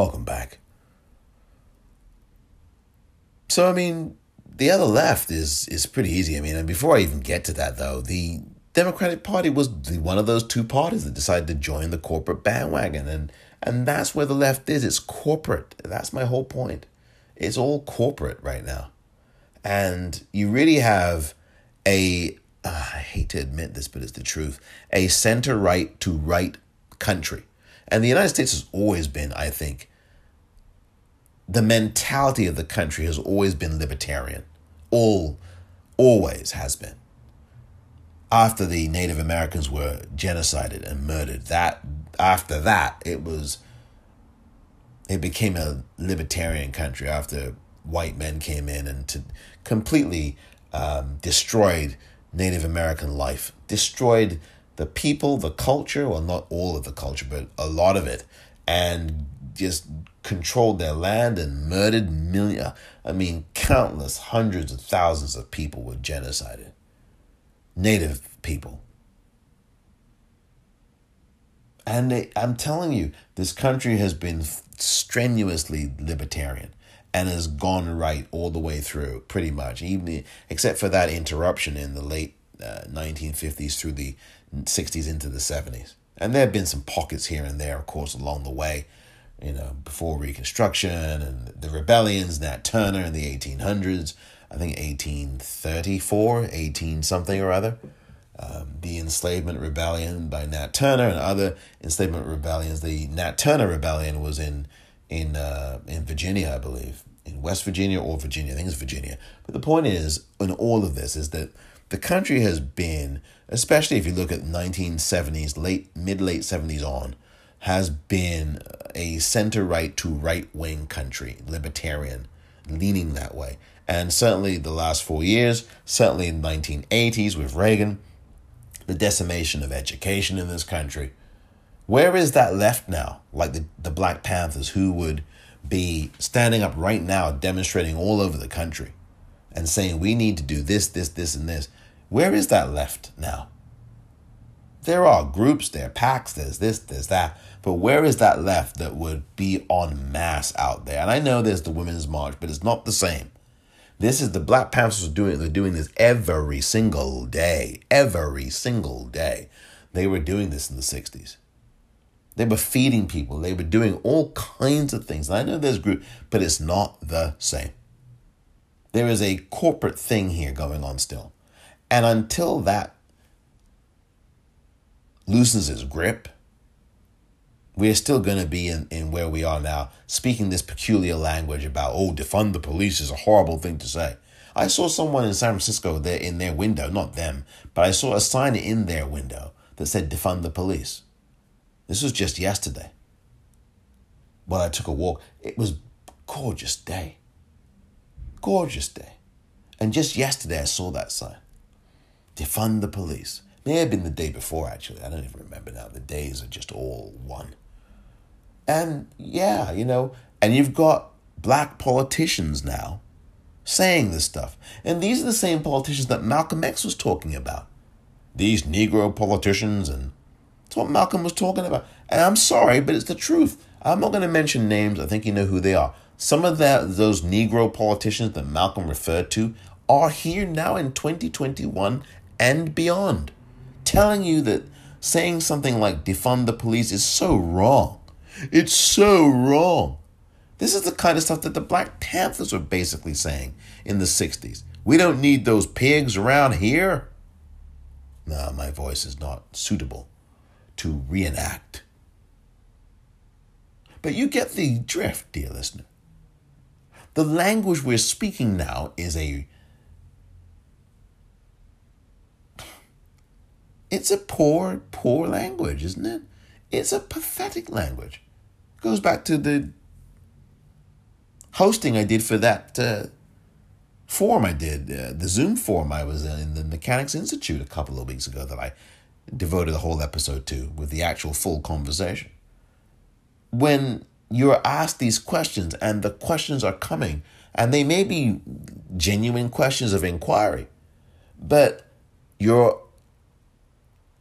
Welcome back. So, I mean, the other left is is pretty easy. I mean, and before I even get to that, though, the Democratic Party was one of those two parties that decided to join the corporate bandwagon, and and that's where the left is. It's corporate. That's my whole point. It's all corporate right now, and you really have a uh, I hate to admit this, but it's the truth. A center right to right country, and the United States has always been, I think, the mentality of the country has always been libertarian. All, always has been. After the Native Americans were genocided and murdered, that after that it was it became a libertarian country after white men came in and to completely um, destroyed Native American life, destroyed the people, the culture, well, not all of the culture, but a lot of it, and just controlled their land and murdered million I mean countless hundreds of thousands of people were genocided. Native people. And they, I'm telling you, this country has been strenuously libertarian and has gone right all the way through, pretty much, even except for that interruption in the late uh, 1950s through the 60s into the 70s. And there have been some pockets here and there, of course, along the way you know, before Reconstruction and the rebellions, Nat Turner in the 1800s, I think 1834, 18 something or other. Um, the enslavement rebellion by Nat Turner and other enslavement rebellions. The Nat Turner rebellion was in in uh, in Virginia, I believe, in West Virginia or Virginia. I think it's Virginia. But the point is, in all of this, is that the country has been, especially if you look at 1970s, late mid late 70s on, has been a center right to right wing country, libertarian, leaning that way. And certainly the last four years, certainly in the 1980s with Reagan, the decimation of education in this country. Where is that left now? Like the, the Black Panthers who would be standing up right now, demonstrating all over the country and saying, we need to do this, this, this, and this. Where is that left now? There are groups, there are PACs, there's this, there's that. But where is that left that would be en masse out there? And I know there's the Women's March, but it's not the same. This is the Black Panthers are doing. They're doing this every single day, every single day. They were doing this in the '60s. They were feeding people. They were doing all kinds of things. And I know there's group, but it's not the same. There is a corporate thing here going on still, and until that loosens his grip we're still going to be in, in where we are now, speaking this peculiar language about, oh, defund the police is a horrible thing to say. I saw someone in San Francisco there in their window, not them, but I saw a sign in their window that said defund the police. This was just yesterday. While I took a walk, it was gorgeous day. Gorgeous day. And just yesterday I saw that sign. Defund the police. May have been the day before, actually. I don't even remember now. The days are just all one. And yeah, you know, and you've got black politicians now saying this stuff. And these are the same politicians that Malcolm X was talking about. These Negro politicians, and that's what Malcolm was talking about. And I'm sorry, but it's the truth. I'm not going to mention names. I think you know who they are. Some of that, those Negro politicians that Malcolm referred to are here now in 2021 and beyond, telling you that saying something like defund the police is so wrong. It's so wrong. This is the kind of stuff that the Black Panthers were basically saying in the 60s. We don't need those pigs around here. No, my voice is not suitable to reenact. But you get the drift, dear listener. The language we're speaking now is a. It's a poor, poor language, isn't it? It's a pathetic language goes back to the hosting I did for that uh, forum I did, uh, the Zoom forum I was in, the Mechanics Institute a couple of weeks ago that I devoted a whole episode to with the actual full conversation. When you're asked these questions and the questions are coming, and they may be genuine questions of inquiry, but your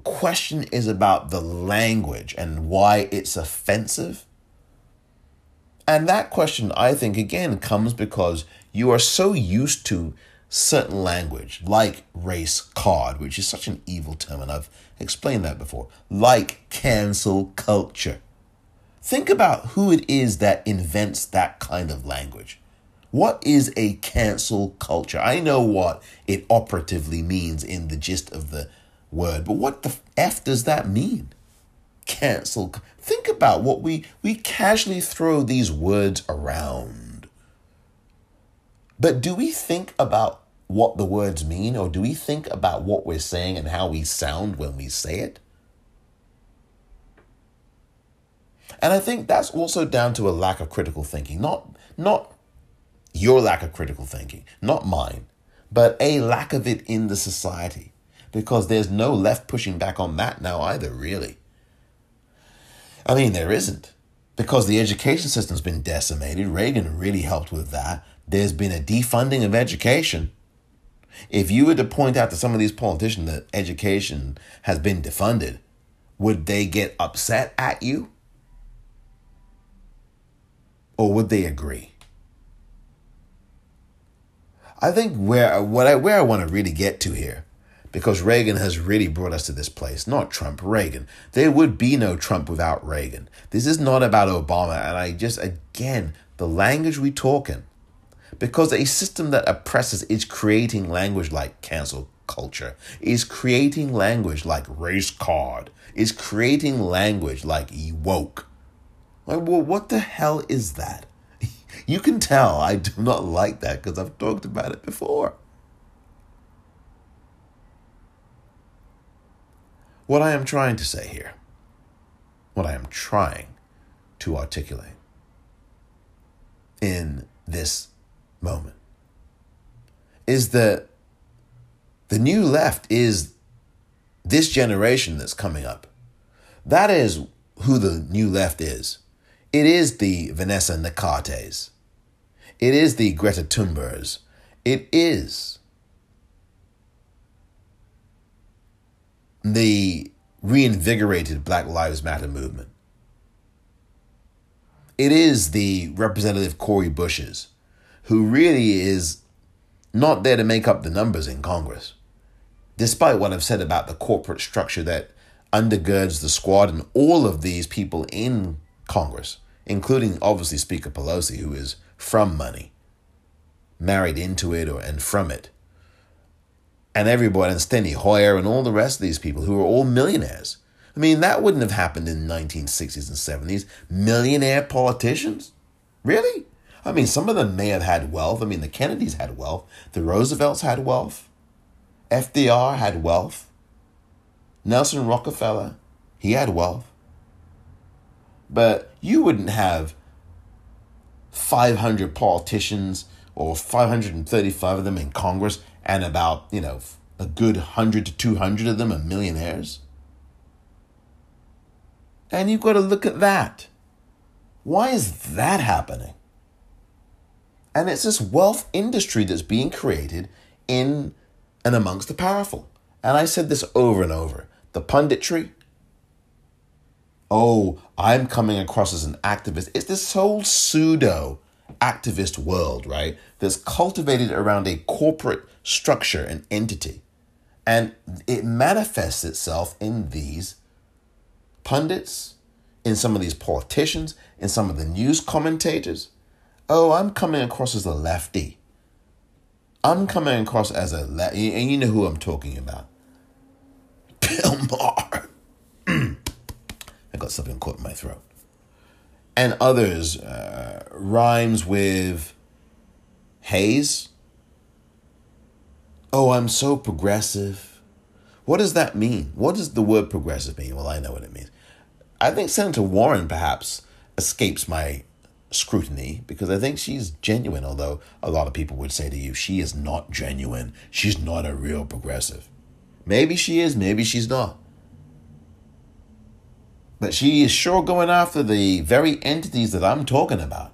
question is about the language and why it's offensive. And that question, I think, again, comes because you are so used to certain language, like race card, which is such an evil term, and I've explained that before, like cancel culture. Think about who it is that invents that kind of language. What is a cancel culture? I know what it operatively means in the gist of the word, but what the F does that mean? Cancel. Think about what we, we casually throw these words around. But do we think about what the words mean, or do we think about what we're saying and how we sound when we say it? And I think that's also down to a lack of critical thinking. Not not your lack of critical thinking, not mine, but a lack of it in the society. Because there's no left pushing back on that now either, really. I mean, there isn't. Because the education system's been decimated. Reagan really helped with that. There's been a defunding of education. If you were to point out to some of these politicians that education has been defunded, would they get upset at you? Or would they agree? I think where what I where I want to really get to here, because Reagan has really brought us to this place, not Trump, Reagan. There would be no Trump without Reagan. This is not about Obama, and I just again the language we talk in, because a system that oppresses is creating language like cancel culture, is creating language like race card, is creating language like woke. Like, well, what the hell is that? You can tell I do not like that because I've talked about it before. What I am trying to say here, what I am trying to articulate in this moment is that the new left is this generation that's coming up. That is who the new left is. It is the Vanessa Nakates. It is the Greta Thunbergs. It is the reinvigorated Black Lives Matter movement. It is the Representative Cori Bushes, who really is not there to make up the numbers in Congress. Despite what I've said about the corporate structure that undergirds the squad and all of these people in Congress, including obviously Speaker Pelosi, who is from money, married into it or and from it. And everybody, and Steny Hoyer and all the rest of these people who are all millionaires. I mean, that wouldn't have happened in the 1960s and 70s. Millionaire politicians? Really? I mean, some of them may have had wealth. I mean, the Kennedys had wealth. The Roosevelts had wealth. FDR had wealth. Nelson Rockefeller, he had wealth. But you wouldn't have 500 politicians or 535 of them in Congress and about, you know, a good 100 to 200 of them are millionaires. And you've got to look at that. Why is that happening? And it's this wealth industry that's being created in and amongst the powerful. And I said this over and over. The punditry, oh, I'm coming across as an activist. It's this whole pseudo activist world, right? That's cultivated around a corporate structure and entity. And it manifests itself in these pundits, in some of these politicians, in some of the news commentators. Oh, I'm coming across as a lefty. I'm coming across as a left, and you know who I'm talking about. Bill Maher. I got something caught in my throat. And others uh, rhymes with Hayes. Oh, I'm so progressive. What does that mean? What does the word progressive mean? Well, I know what it means. I think Senator Warren perhaps escapes my scrutiny because I think she's genuine, although a lot of people would say to you, she is not genuine. She's not a real progressive. Maybe she is, maybe she's not. But she is sure going after the very entities that I'm talking about.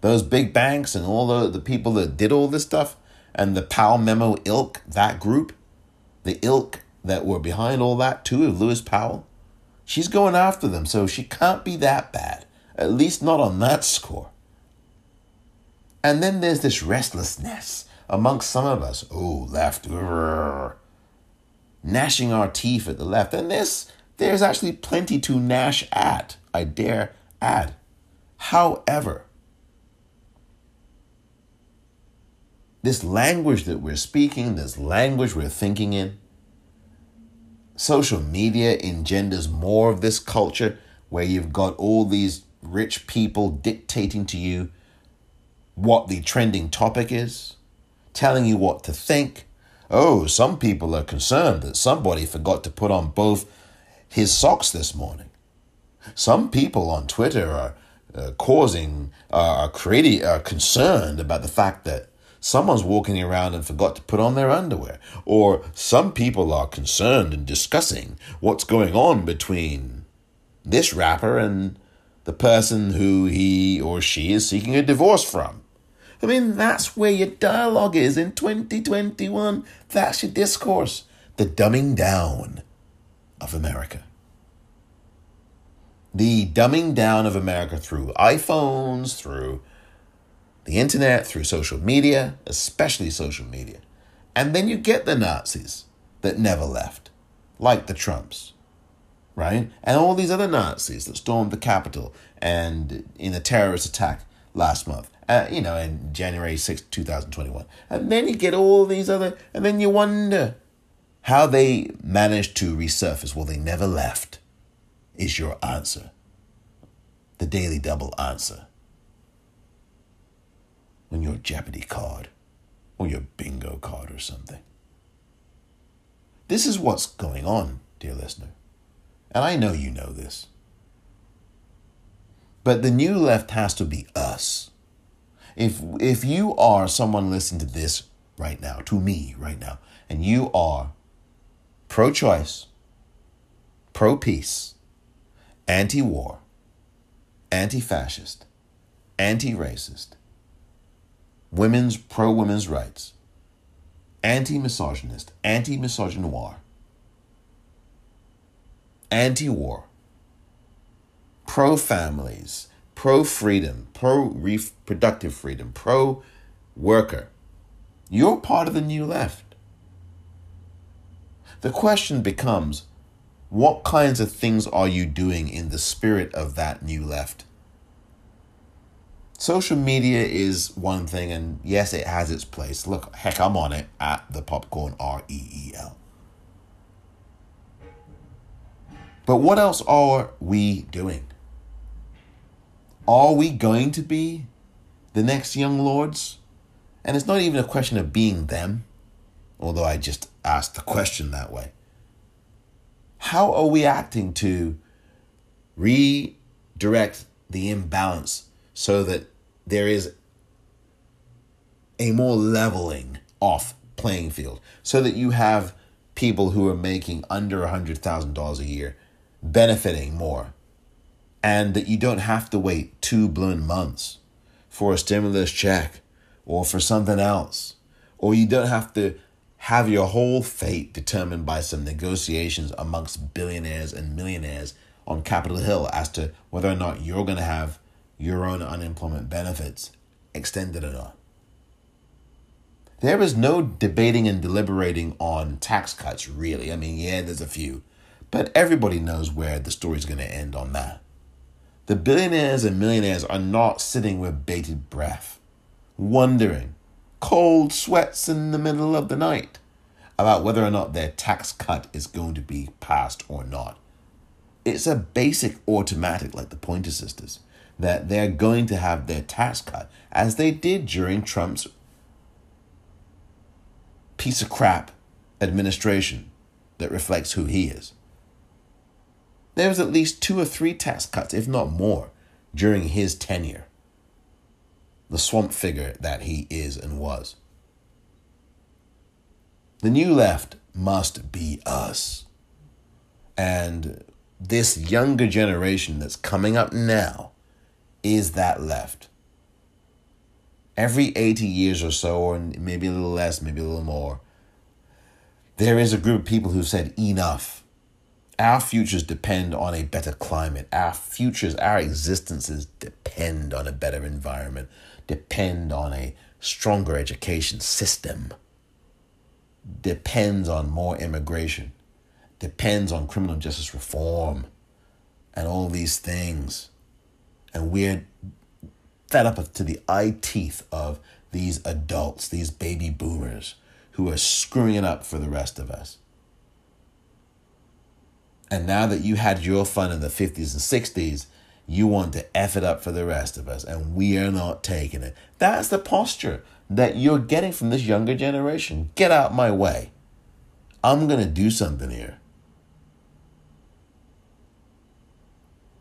Those big banks and all the, the people that did all this stuff and the Powell Memo ilk, that group, the ilk that were behind all that too, of Lewis Powell. She's going after them, so she can't be that bad, at least not on that score. And then there's this restlessness amongst some of us. Oh, left, gnashing our teeth at the left. And this, there's actually plenty to gnash at, I dare add. However, this language that we're speaking, this language we're thinking in, social media engenders more of this culture where you've got all these rich people dictating to you what the trending topic is, telling you what to think. Oh, some people are concerned that somebody forgot to put on both his socks this morning. Some people on Twitter are uh, causing, uh, are creating, are concerned about the fact that someone's walking around and forgot to put on their underwear. Or some people are concerned and discussing what's going on between this rapper and the person who he or she is seeking a divorce from. I mean, that's where your dialogue is in 2021. That's your discourse. The dumbing down of America. The dumbing down of America through iPhones, through the internet, through social media, especially social media. And then you get the Nazis that never left, like the Trumps, right? And all these other Nazis that stormed the Capitol and in a terrorist attack last month uh, you know, in January 6, 2021. And then you get all these other, and then you wonder how they managed to resurface. Well, they never left, is your answer. The Daily Double answer. On your Jeopardy card, or your bingo card, or something. This is what's going on, dear listener. And I know you know this. But the new left has to be us if if you are someone listening to this right now, to me right now, and you are pro-choice, pro-peace, anti-war, anti-fascist, anti-racist, women's pro-women's rights, anti-misogynist, anti-misogynoir, anti-war, pro-families, pro freedom, pro reproductive freedom, pro worker. You're part of the new left. The question becomes what kinds of things are you doing in the spirit of that new left? Social media is one thing, and yes, it has its place. Look, heck, I'm on it at the popcorn R E E L. But what else are we doing? Are we going to be the next young lords? And it's not even a question of being them, although I just asked the question that way. How are we acting to redirect the imbalance so that there is a more leveling off playing field so that you have people who are making under $100,000 a year benefiting more. And that you don't have to wait two blown months for a stimulus check or for something else, or you don't have to have your whole fate determined by some negotiations amongst billionaires and millionaires on Capitol Hill as to whether or not you're going to have your own unemployment benefits extended or not. There is no debating and deliberating on tax cuts, really. I mean, yeah, there's a few, but everybody knows where the story's going to end on that. The billionaires and millionaires are not sitting with bated breath, wondering, cold sweats in the middle of the night, about whether or not their tax cut is going to be passed or not. It's a basic automatic, like the Pointer Sisters, that they're going to have their tax cut, as they did during Trump's piece of crap administration that reflects who he is. There was at least two or three tax cuts, if not more, during his tenure. The swamp figure that he is and was. The new left must be us. And this younger generation that's coming up now is that left. Every 80 years or so, or maybe a little less, maybe a little more, there is a group of people who said, enough. Our futures depend on a better climate. Our futures, our existences depend on a better environment, depend on a stronger education system, depends on more immigration, depends on criminal justice reform, and all these things. And we're fed up to the eye teeth of these adults, these baby boomers who are screwing it up for the rest of us. And now that you had your fun in the 50s and 60s, you want to F it up for the rest of us, and we are not taking it. That's the posture that you're getting from this younger generation. Get out my way. I'm going to do something here.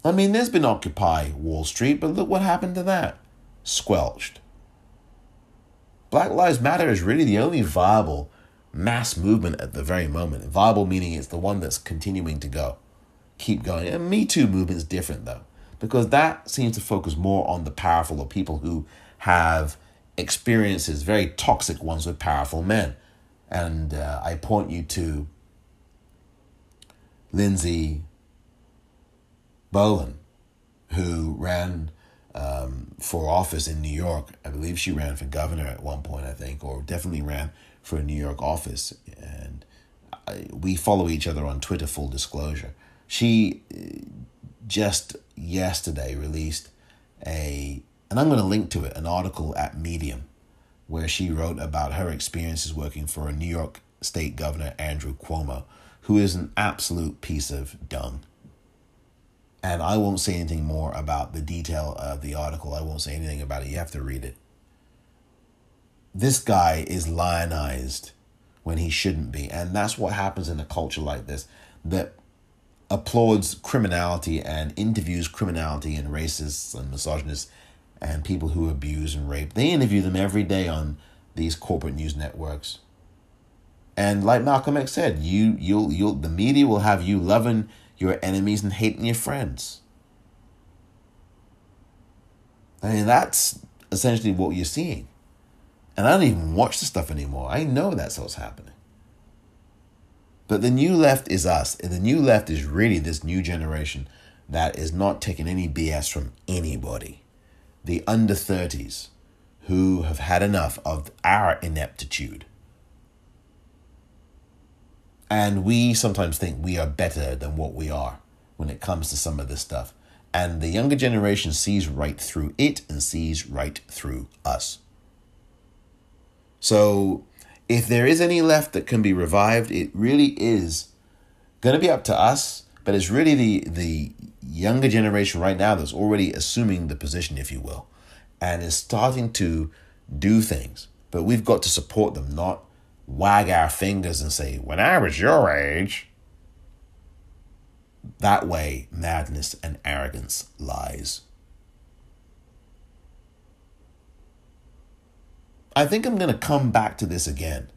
I mean, there's been Occupy Wall Street, but look what happened to that. Squelched. Black Lives Matter is really the only viable mass movement at the very moment. Viable meaning it's the one that's continuing to go, keep going. And Me Too movement is different though, because that seems to focus more on the powerful or people who have experiences, very toxic ones with powerful men. And uh, I point you to Lindsey Boylan, who ran um, for office in New York. I believe she ran for governor at one point, I think, or definitely ran for a New York office. And I, we follow each other on Twitter, full disclosure. She uh, just yesterday released a, and I'm going to link to it, an article at Medium where she wrote about her experiences working for a New York state governor, Andrew Cuomo, who is an absolute piece of dung. And I won't say anything more about the detail of the article. I won't say anything about it. You have to read it. This guy is lionized when he shouldn't be. And that's what happens in a culture like this that applauds criminality and interviews criminality and racists and misogynists and people who abuse and rape. They interview them every day on these corporate news networks. And like Malcolm X said, you you'll you'll the media will have you loving your enemies and hating your friends. I mean, that's essentially what you're seeing. And I don't even watch the stuff anymore. I know that's what's happening. But the new left is us. And the new left is really this new generation that is not taking any BS from anybody. The under 30s who have had enough of our ineptitude and we sometimes think we are better than what we are when it comes to some of this stuff. And the younger generation sees right through it and sees right through us. So, if there is any left that can be revived, it really is going to be up to us, but it's really the, the younger generation right now that's already assuming the position, if you will, and is starting to do things. But we've got to support them, not wag our fingers and say, when I was your age. That way, madness and arrogance lies. I think I'm going to come back to this again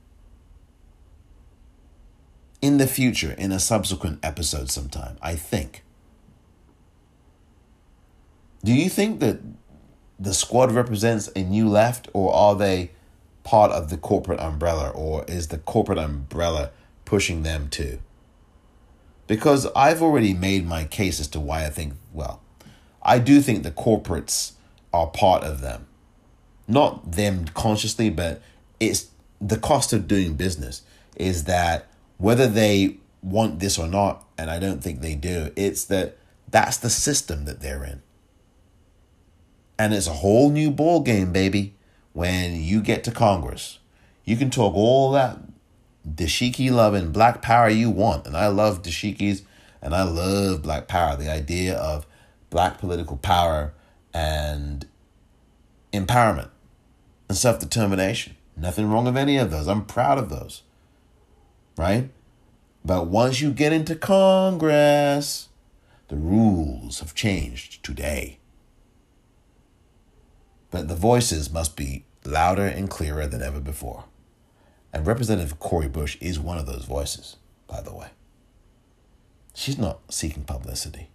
in the future in a subsequent episode sometime. I think. Do you think that the squad represents a new left, or are they part of the corporate umbrella or is the corporate umbrella pushing them too? Because I've already made my case as to why I think, well, I do think the corporates are part of them. Not them consciously, but it's the cost of doing business is that whether they want this or not, and I don't think they do, it's that that's the system that they're in. And it's a whole new ball game, baby when you get to Congress. You can talk all that dashiki love and black power you want. And I love dashikis and I love black power. The idea of black political power and empowerment and self determination. Nothing wrong with any of those. I'm proud of those. Right? But once you get into Congress, the rules have changed today. But the voices must be louder and clearer than ever before. And Representative Cori Bush is one of those voices, by the way. She's not seeking publicity.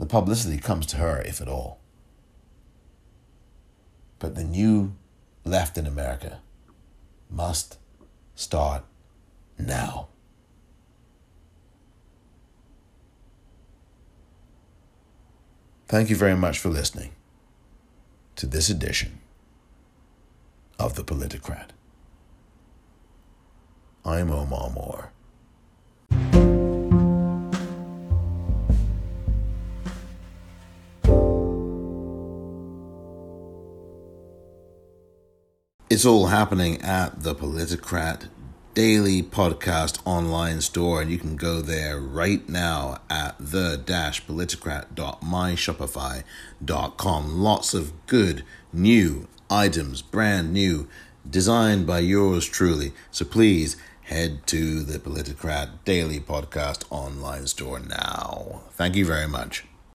The publicity comes to her, if at all. But the new left in America must start now. Thank you very much for listening to this edition of The Politicrat. I'm Omar Moore. It's all happening at the Politicrat daily podcast online store, and you can go there right now at the politicrat.myshopify.com. Lots of good new items, brand new, designed by yours truly. So please head to the Politicrat daily podcast online store now. Thank you very much.